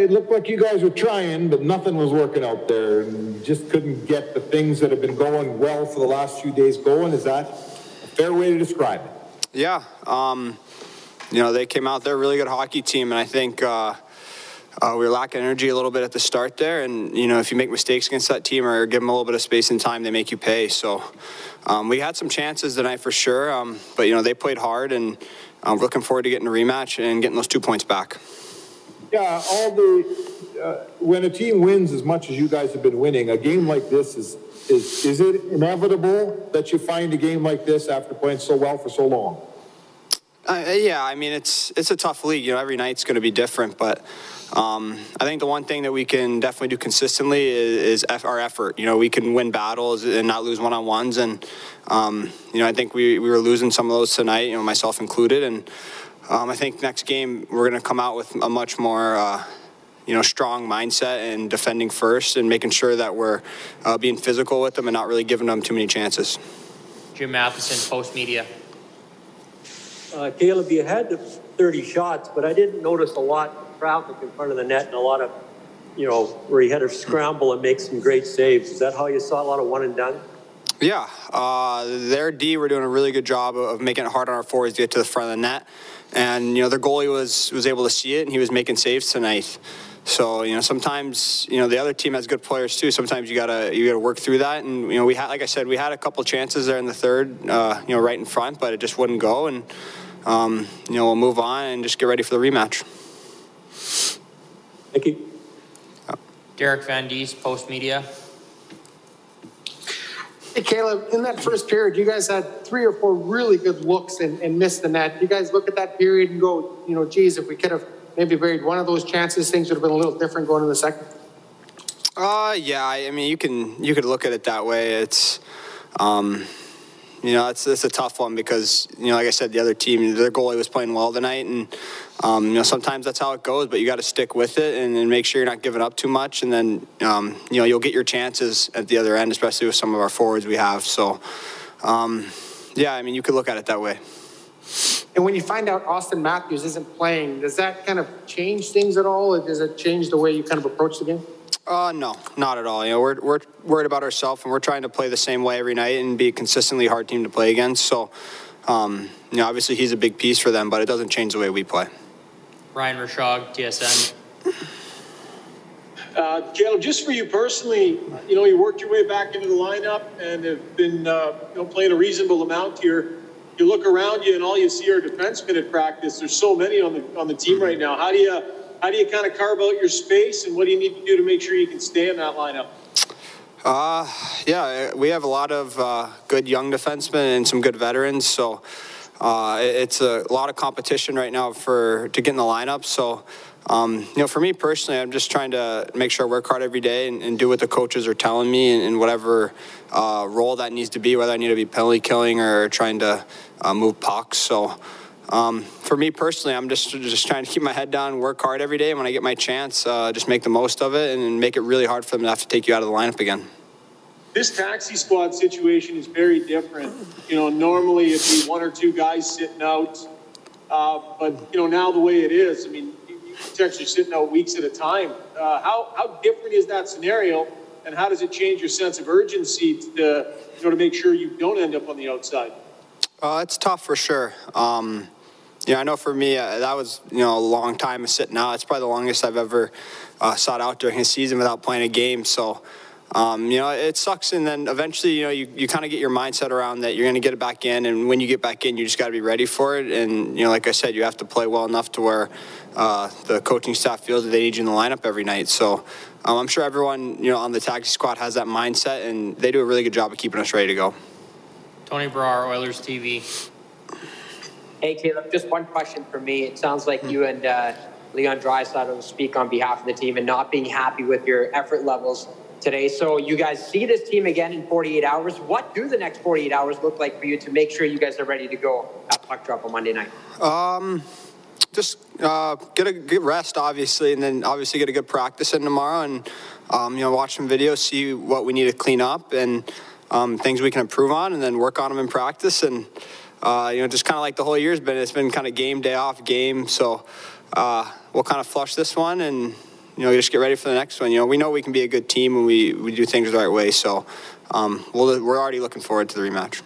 It looked like you guys were trying, but nothing was working out there. And just couldn't get the things that have been going well for the last few days going. Is that a fair way to describe it? Yeah. Um, you know, they came out, they're a really good hockey team, and I think uh, uh, we were lacking energy a little bit at the start there. And, you know, if you make mistakes against that team or give them a little bit of space and time, they make you pay. So um, we had some chances tonight for sure, um, but, you know, they played hard, and I'm looking forward to getting a rematch and getting those two points back. Yeah, all the uh, when a team wins as much as you guys have been winning, a game like this is is is it inevitable that you find a game like this after playing so well for so long? Uh, yeah, I mean it's it's a tough league. You know, every night's going to be different, but um, I think the one thing that we can definitely do consistently is, is our effort. You know, we can win battles and not lose one on ones, and um, you know, I think we, we were losing some of those tonight. You know, myself included, and um, I think next game we're going to come out with a much more. Uh, you know, strong mindset and defending first and making sure that we're uh, being physical with them and not really giving them too many chances. Jim Matheson, Post Media. Uh, Caleb, you had 30 shots, but I didn't notice a lot of traffic in front of the net and a lot of, you know, where you had to scramble and make some great saves. Is that how you saw a lot of one and done? Yeah, uh, their D were doing a really good job of, of making it hard on our forwards to get to the front of the net, and you know their goalie was was able to see it and he was making saves tonight. So you know sometimes you know the other team has good players too. Sometimes you gotta you gotta work through that, and you know we had like I said we had a couple chances there in the third, uh, you know right in front, but it just wouldn't go, and um, you know we'll move on and just get ready for the rematch. Thank you. Derek Van Diest, Post Media. Hey, Caleb, in that first period, you guys had three or four really good looks and, and missed the net. You guys look at that period and go, you know, geez, if we could have maybe buried one of those chances, things would have been a little different going in the second. Uh, yeah. I I mean, you can you could look at it that way. It's, um, you know, it's it's a tough one because you know, like I said, the other team, their goalie was playing well tonight, and um, you know, sometimes that's how it goes. But you got to stick with it and, and make sure you're not giving up too much, and then um, you know you'll get your chances at the other end, especially with some of our forwards we have. So, um, yeah, I mean, you could look at it that way. And when you find out Auston Matthews isn't playing, does that kind of change things at all? Or does it change the way you kind of approach the game? Uh, no, not at all. You know, we're, we're worried about ourselves and we're trying to play the same way every night and be a consistently hard team to play against. So, um, you know, obviously he's a big piece for them, but it doesn't change the way we play. Ryan Rishaug, TSN. Uh, Caleb, just for you personally, you know, you worked your way back into the lineup and have been, uh, you know, playing a reasonable amount here. You look around you and all you see are defensemen at practice. There's so many on the on the team right now. How do you how do you kind of carve out your space and what do you need to do to make sure you can stay in that lineup? Uh, yeah, we have a lot of uh, good young defensemen and some good veterans. So uh, it's a lot of competition right now for to get in the lineup. So. Um, you know, for me personally, I'm just trying to make sure I work hard every day and, and do what the coaches are telling me in, in whatever uh, role that needs to be, whether I need to be penalty killing or trying to uh, move pucks. So, um, for me personally, I'm just just trying to keep my head down, work hard every day. When I get my chance, uh, just make the most of it and, make it really hard for them to have to take you out of the lineup again. This taxi squad situation is very different. You know, normally it'd be one or two guys sitting out, uh, but you know now the way it is, I mean, you- you're potentially sitting out weeks at a time. Uh, how how different is that scenario, and how does it change your sense of urgency to you know to make sure you don't end up on the outside? Uh, it's tough for sure. Um, you know, I know for me, uh, that was, you know, a long time of sitting out. It's probably the longest I've ever uh, sat out during a season without playing a game. So, um, you know, it sucks. And then eventually, you know, you, you kind of get your mindset around that you're going to get it back in. And when you get back in, you just got to be ready for it. And, you know, like I said, you have to play well enough to where uh, the coaching staff feels that they need you in the lineup every night. So um, I'm sure everyone, you know, on the taxi squad has that mindset, and they do a really good job of keeping us ready to go. Tony Brar, Oilers TV. Hey, Caleb, just one question for me. It sounds like you and uh, Leon Draisaitl speak on behalf of the team and not being happy with your effort levels. today. So you guys see this team again in 48 hours. What do the next 48 hours look like for you to make sure you guys are ready to go at puck drop on Monday night? Um, just uh, get a good rest, obviously, and then obviously get a good practice in tomorrow, and um, you know watch some videos, see what we need to clean up, and um, things we can improve on, and then work on them in practice, and uh, you know just kind of like the whole year's been, it's been kind of game day off game, so uh, we'll kind of flush this one, and you know just get ready for the next one. You know we know we can be a good team when we we do things the right way, so um, we'll, we're already looking forward to the rematch.